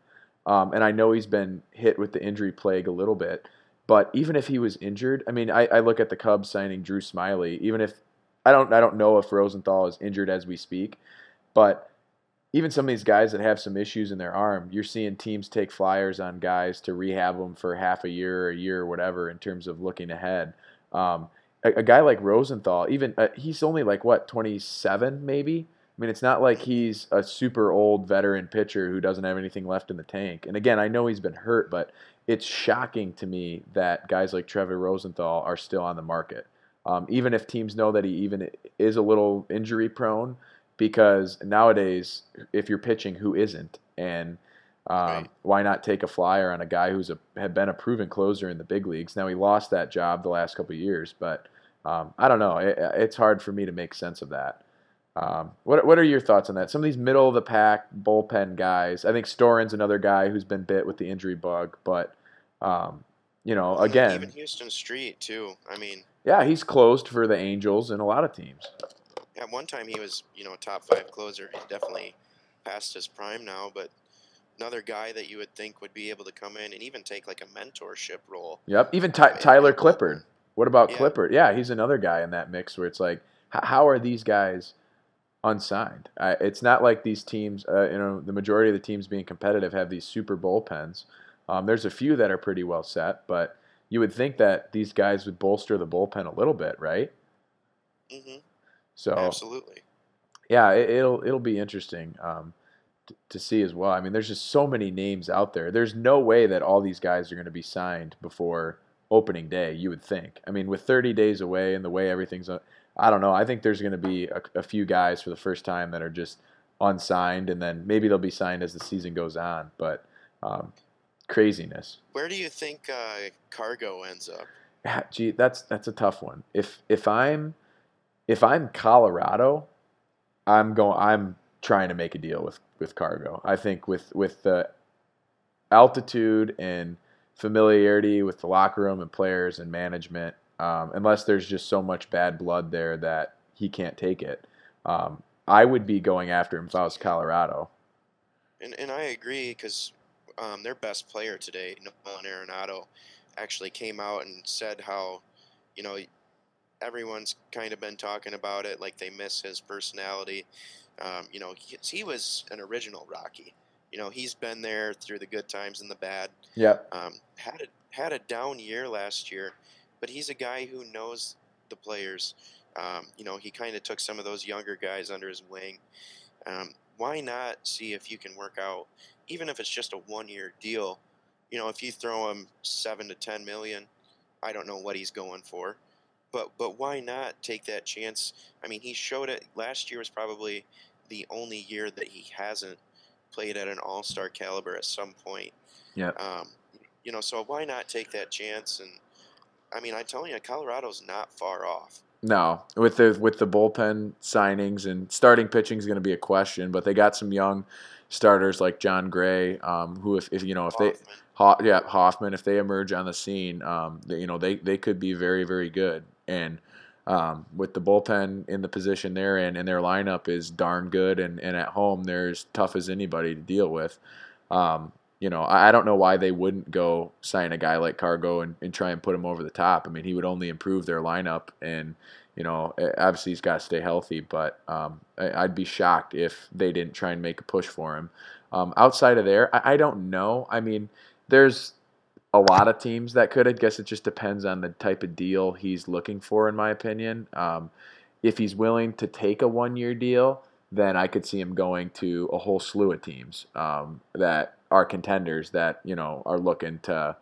Um, and I know he's been hit with the injury plague a little bit. But even if he was injured, I mean, I, I look at the Cubs signing Drew Smyly. Even if I don't, I don't know if Rosenthal is injured as we speak, but even some of these guys that have some issues in their arm, you're seeing teams take flyers on guys to rehab them for half a year or a year or whatever in terms of looking ahead. Um, a, a, guy like Rosenthal, even uh, he's only like what 27 maybe. I mean, it's not like he's a super old veteran pitcher who doesn't have anything left in the tank. And again, I know he's been hurt, but it's shocking to me that guys like Trevor Rosenthal are still on the market. um, even if teams know that he even is a little injury prone, because nowadays, if you're pitching, who isn't? And um, Right. why not take a flyer on a guy who's a had been a proven closer in the big leagues? Now he lost that job the last couple of years, but um, I don't know. It, it's hard for me to make sense of that. Um, what what are your thoughts on that? Some of these middle of the pack bullpen guys. I think Storen's another guy who's been bit with the injury bug, but um, you know, again, even Huston Street too. I mean, yeah, he's closed for the Angels and a lot of teams. at one time he was you know a top five closer. He's definitely past his prime now, but another guy that you would think would be able to come in and even take like a mentorship role. Yep. Even Ty- Tyler Clippard. What about Yeah. Clippard? Yeah, he's another guy in that mix where it's like, how are these guys unsigned? I, it's not like these teams, uh, you know, the majority of the teams being competitive have these super bullpens. Um, there's a few that are pretty well set, but you would think that these guys would bolster the bullpen a little bit, right? hmm So Absolutely. yeah, it, it'll it'll be interesting um, t- to see as well. I mean, there's just so many names out there. There's no way that all these guys are going to be signed before opening day. You would think. I mean, with 30 days away and the way everything's, uh, I don't know. I think there's going to be a, a few guys for the first time that are just unsigned, and then maybe they'll be signed as the season goes on. But um, craziness. Where do you think uh, Cargo ends up? Yeah, gee, that's that's a tough one. If if I'm if I'm Colorado, I'm going. I'm trying to make a deal with with Cargo. I think with with the altitude and familiarity with the locker room and players and management, um, unless there's just so much bad blood there that he can't take it. Um, I would be going after him if I was Colorado. And and I agree because um, their best player today, Nolan Arenado, actually came out and said how, you know, everyone's kind of been talking about it, like they miss his personality. Um, you know, he, he was an original Rocky. You know, he's been there through the good times and the bad. Yeah. Um, had a had a down year last year, but he's a guy who knows the players. Um, you know, he kind of took some of those younger guys under his wing. Um, why not see if you can work out, even if it's just a one-year deal? You know, if you throw him seven to ten million, I don't know what he's going for, but but why not take that chance? I mean, he showed it last year was probably the only year that he hasn't played at an All-Star caliber at some point. Yep. Um, you know, so why not take that chance? And I mean, I'm telling you, Colorado's not far off. No, with the with the bullpen signings and starting pitching is going to be a question, but they got some young starters like Jon Gray, um, who if, if you know if they Hoffman. Ho- yeah Hoffman if they emerge on the scene, um, they, you know they they could be very very good. And um, with the bullpen in the position they're in and their lineup is darn good, and, and at home they're as tough as anybody to deal with. Um, you know, I, don't know why they wouldn't go sign a guy like Cargo and, and try and put him over the top. I mean, he would only improve their lineup, and you know, eh, obviously he's got to stay healthy. But um, I, I'd be shocked if they didn't try and make a push for him. Um, outside of there, I, I don't know. I mean, there's a lot of teams that could. I guess it just depends on the type of deal he's looking for, in my opinion. Um, if he's willing to take a one-year deal, then I could see him going to a whole slew of teams um, that are contenders that you know are looking to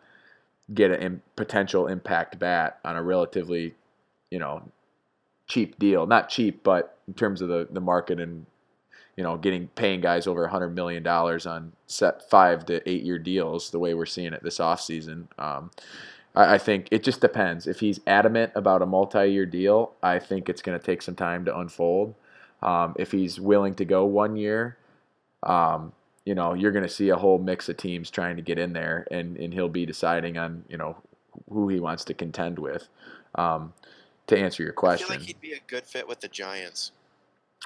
get a potential impact bat on a relatively, you know, cheap deal. Not cheap, but in terms of the, the market and you know getting paying guys over hundred million dollars on set five to eight year deals, the way we're seeing it this offseason. Um, I, I think it just depends. If he's adamant about a multi year deal, I think it's going to take some time to unfold. Um, if he's willing to go one year, um, you know, you're going to see a whole mix of teams trying to get in there, and, and he'll be deciding on, you know, who he wants to contend with. Um, to answer your I question, feel like he'd be a good fit with the Giants.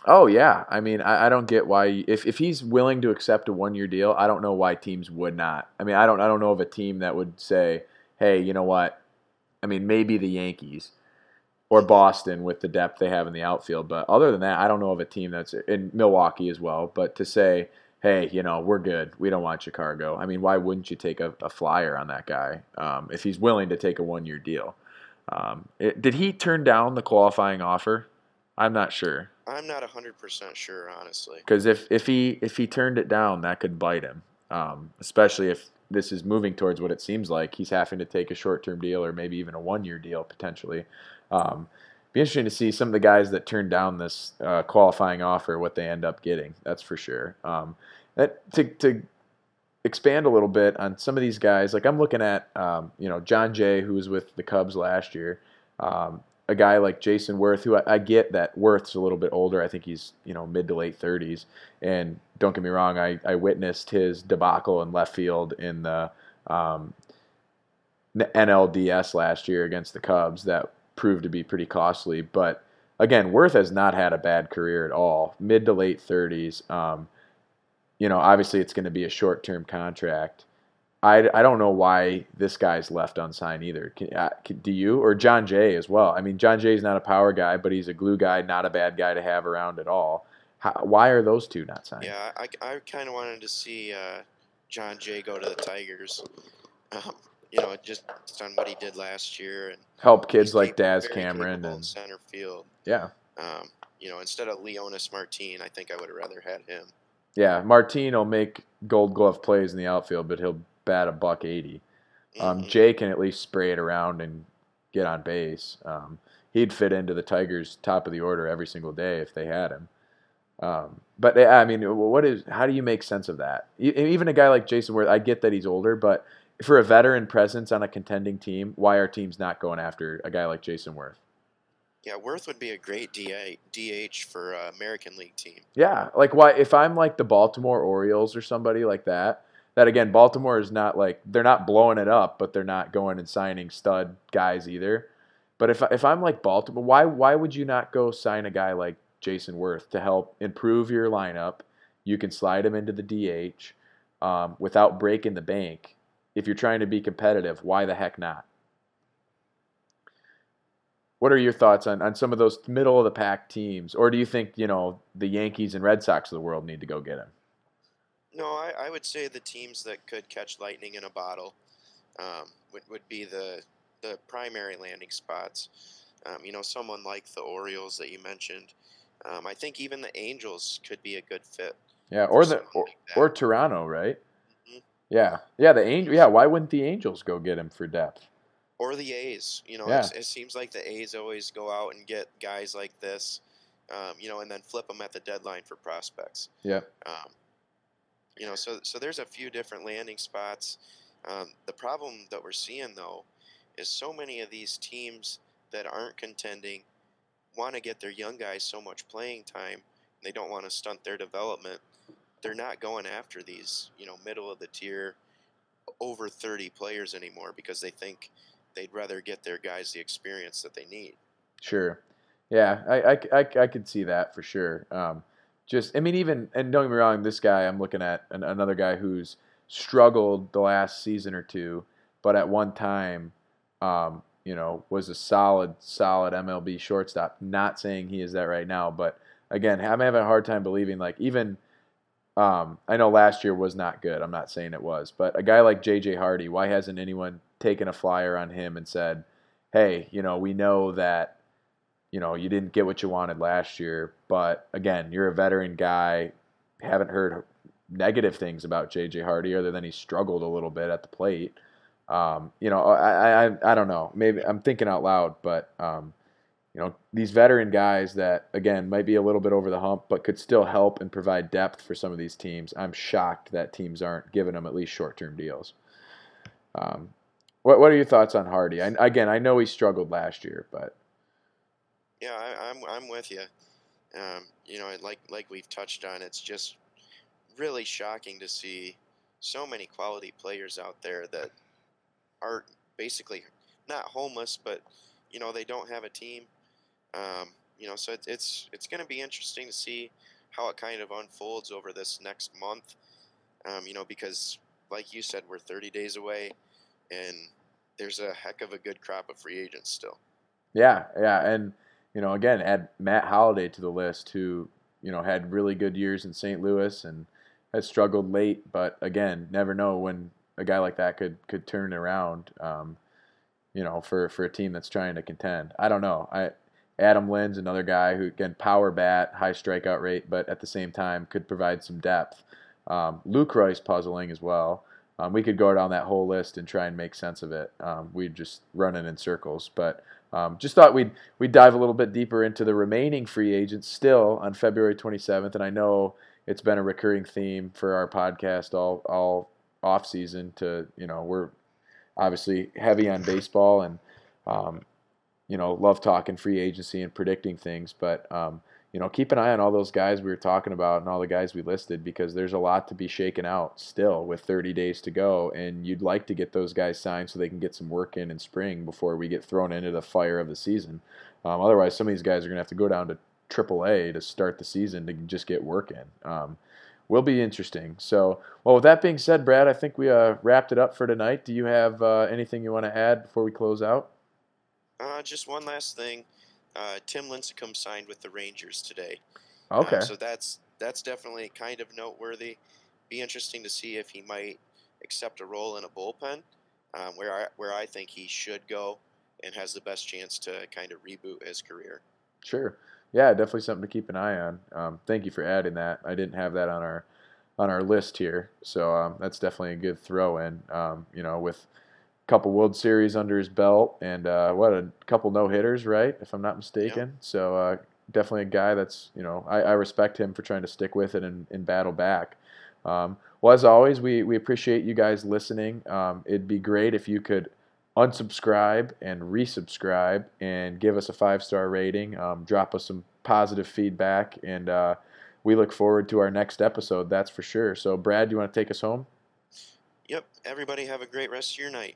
oh yeah, I mean, I, I don't get why if, if he's willing to accept a one year deal, I don't know why teams would not. I mean, I don't I don't know of a team that would say, hey, you know what? I mean, maybe the Yankees or Boston with the depth they have in the outfield, but other than that, I don't know of a team that's in Milwaukee as well. But to say, hey, you know, we're good. We don't want Chicago. I mean, why wouldn't you take a, a flyer on that guy um, if he's willing to take a one year deal? Um, it, did he turn down the qualifying offer? I'm not sure I'm not 100% sure, honestly. because if, if he if he turned it down, that could bite him. Um, especially if this is moving towards what it seems like he's having to take a short term deal or maybe even a one year deal potentially. Be interesting to see some of the guys that turned down this uh, qualifying offer what they end up getting. That's for sure. Um, that to to expand a little bit on some of these guys, like I'm looking at, um, you know, Jon Jay, who was with the Cubs last year. Um, a guy like Jayson Werth, who I, I, get that Werth's a little bit older. I think he's you know mid to late 30s. And don't get me wrong, I, I witnessed his debacle in left field in the um, NLDS last year against the Cubs. That proved to be pretty costly. But again, Werth has not had a bad career at all. Mid to late 30s. Um, you know, obviously it's going to be a short term contract. I, I don't know why this guy's left unsigned either. Can, uh, can, do you or Jon Jay as well? I mean, Jon Jay's not a power guy, but he's a glue guy, not a bad guy to have around at all. How, why are those two not signed? Yeah, I, I kind of wanted to see uh, Jon Jay go to the Tigers. Um, you know, just on what he did last year and help kids like Daz Cameron and center field. Yeah. Um, you know, instead of Leonys Martin, I think I would have rather had him. Yeah, Martin will make Gold Glove plays in the outfield, but he'll bat a buck 80. Um, mm-hmm. Jay can at least spray it around and get on base. Um, he'd fit into the Tigers' top of the order every single day if they had him. Um, but I mean, what is? How do you make sense of that? Even a guy like Jayson Werth, I get that he's older, but for a veteran presence on a contending team, why are teams not going after a guy like Jayson Werth? Yeah, Werth would be a great DH for an American League team. Yeah, like why? If I'm like the Baltimore Orioles or somebody like that, that again, Baltimore is not like they're not blowing it up, but they're not going and signing stud guys either. But if if I'm like Baltimore, why why would you not go sign a guy like Jayson Werth to help improve your lineup? You can slide him into the DH um, without breaking the bank. If you're trying to be competitive, why the heck not? What are your thoughts on, on some of those middle of the pack teams? Or do you think, you know, the Yankees and Red Sox of the world need to go get him? No, I, I would say the teams that could catch lightning in a bottle um, would, would be the the primary landing spots. Um, you know, someone like the Orioles that you mentioned. Um, I think even the Angels could be a good fit. Yeah, or the or, or, Toronto, right? Yeah, yeah. The Angel. Yeah, why wouldn't the Angels go get him for depth? Or the A's. You know, yeah. it seems like the A's always go out and get guys like this. Um, you know, and then flip them at the deadline for prospects. Yeah. Um, you know, so so there's a few different landing spots. Um, the problem that we're seeing though is so many of these teams that aren't contending want to get their young guys so much playing time. They don't want to stunt their development. They're not going after these, you know, middle of the tier, over 30 players anymore because they think they'd rather get their guys the experience that they need. Sure. Yeah, I, I, I, I could see that for sure. Um, just I mean even and don't get me wrong, this guy I'm looking at an, another guy who's struggled the last season or two, but at one time, um, you know, was a solid solid MLB shortstop. Not saying he is that right now, but again, I'm having a hard time believing like even. Um, I know last year was not good. I'm not saying it was, but a guy like J.J. Hardy, why hasn't anyone taken a flyer on him and said, "Hey, you know, we know that you know, you didn't get what you wanted last year. But again, you're a veteran guy. Haven't heard negative things about JJ Hardy other than he struggled a little bit at the plate. Um, you know, I, I I don't know. Maybe I'm thinking out loud, but um, you know, these veteran guys that again might be a little bit over the hump, but could still help and provide depth for some of these teams. I'm shocked that teams aren't giving them at least short-term deals. Um, what what are your thoughts on Hardy? I, again, I know he struggled last year, but yeah, I, am I'm, I'm with you. Um, you know, like like we've touched on, it's just really shocking to see so many quality players out there that are basically not homeless, but you know they don't have a team. Um, you know, so it, it's it's going to be interesting to see how it kind of unfolds over this next month. Um, you know, because like you said, we're 30 days away, and there's a heck of a good crop of free agents still. Yeah, yeah, and you know, again, add Matt Holliday to the list, who you know had really good years in St. Louis and has struggled late, but again, never know when a guy like that could could turn around. Um, you know, for for a team that's trying to contend. I don't know. I Adam Lynn's another guy who again power bat, high strikeout rate, but at the same time could provide some depth. Um, Lucroy's puzzling as well. Um, we could go down that whole list and try and make sense of it. Um, we'd just run it in circles, but um, just thought we'd we'd dive a little bit deeper into the remaining free agents still on February 27th. And I know it's been a recurring theme for our podcast all all off season. To you know, we're obviously heavy on baseball and um, you know love talking free agency and predicting things, but um, you know, keep an eye on all those guys we were talking about and all the guys we listed because there's a lot to be shaken out still with 30 days to go. And you'd like to get those guys signed so they can get some work in in spring before we get thrown into the fire of the season. Um, otherwise, some of these guys are going to have to go down to AAA to start the season to just get work in. Um, will be interesting. So, well, with that being said, Brad, I think we uh, wrapped it up for tonight. Do you have uh, anything you want to add before we close out? Uh, just one last thing uh, Tim Lincecum signed with the Rangers today. Okay. Um, so that's that's definitely kind of noteworthy. Be interesting to see if he might accept a role in a bullpen, um, where I, where I think he should go and has the best chance to kind of reboot his career. Sure. Yeah, definitely something to keep an eye on. Um, thank you for adding that. I didn't have that on our on our list here, so um, that's definitely a good throw in. Um, you know, with couple World Series under his belt, and uh, what a couple no hitters, right? If I'm not mistaken. Yep. So uh, definitely a guy that's you know I, I, respect him for trying to stick with it and, and battle back. Um, well, as always, we we appreciate you guys listening. Um, it'd be great if you could unsubscribe and resubscribe and give us a five star rating. Um, drop us some positive feedback, and uh, we look forward to our next episode. That's for sure. So, Brad, do you want to take us home? Yep. Everybody have a great rest of your night.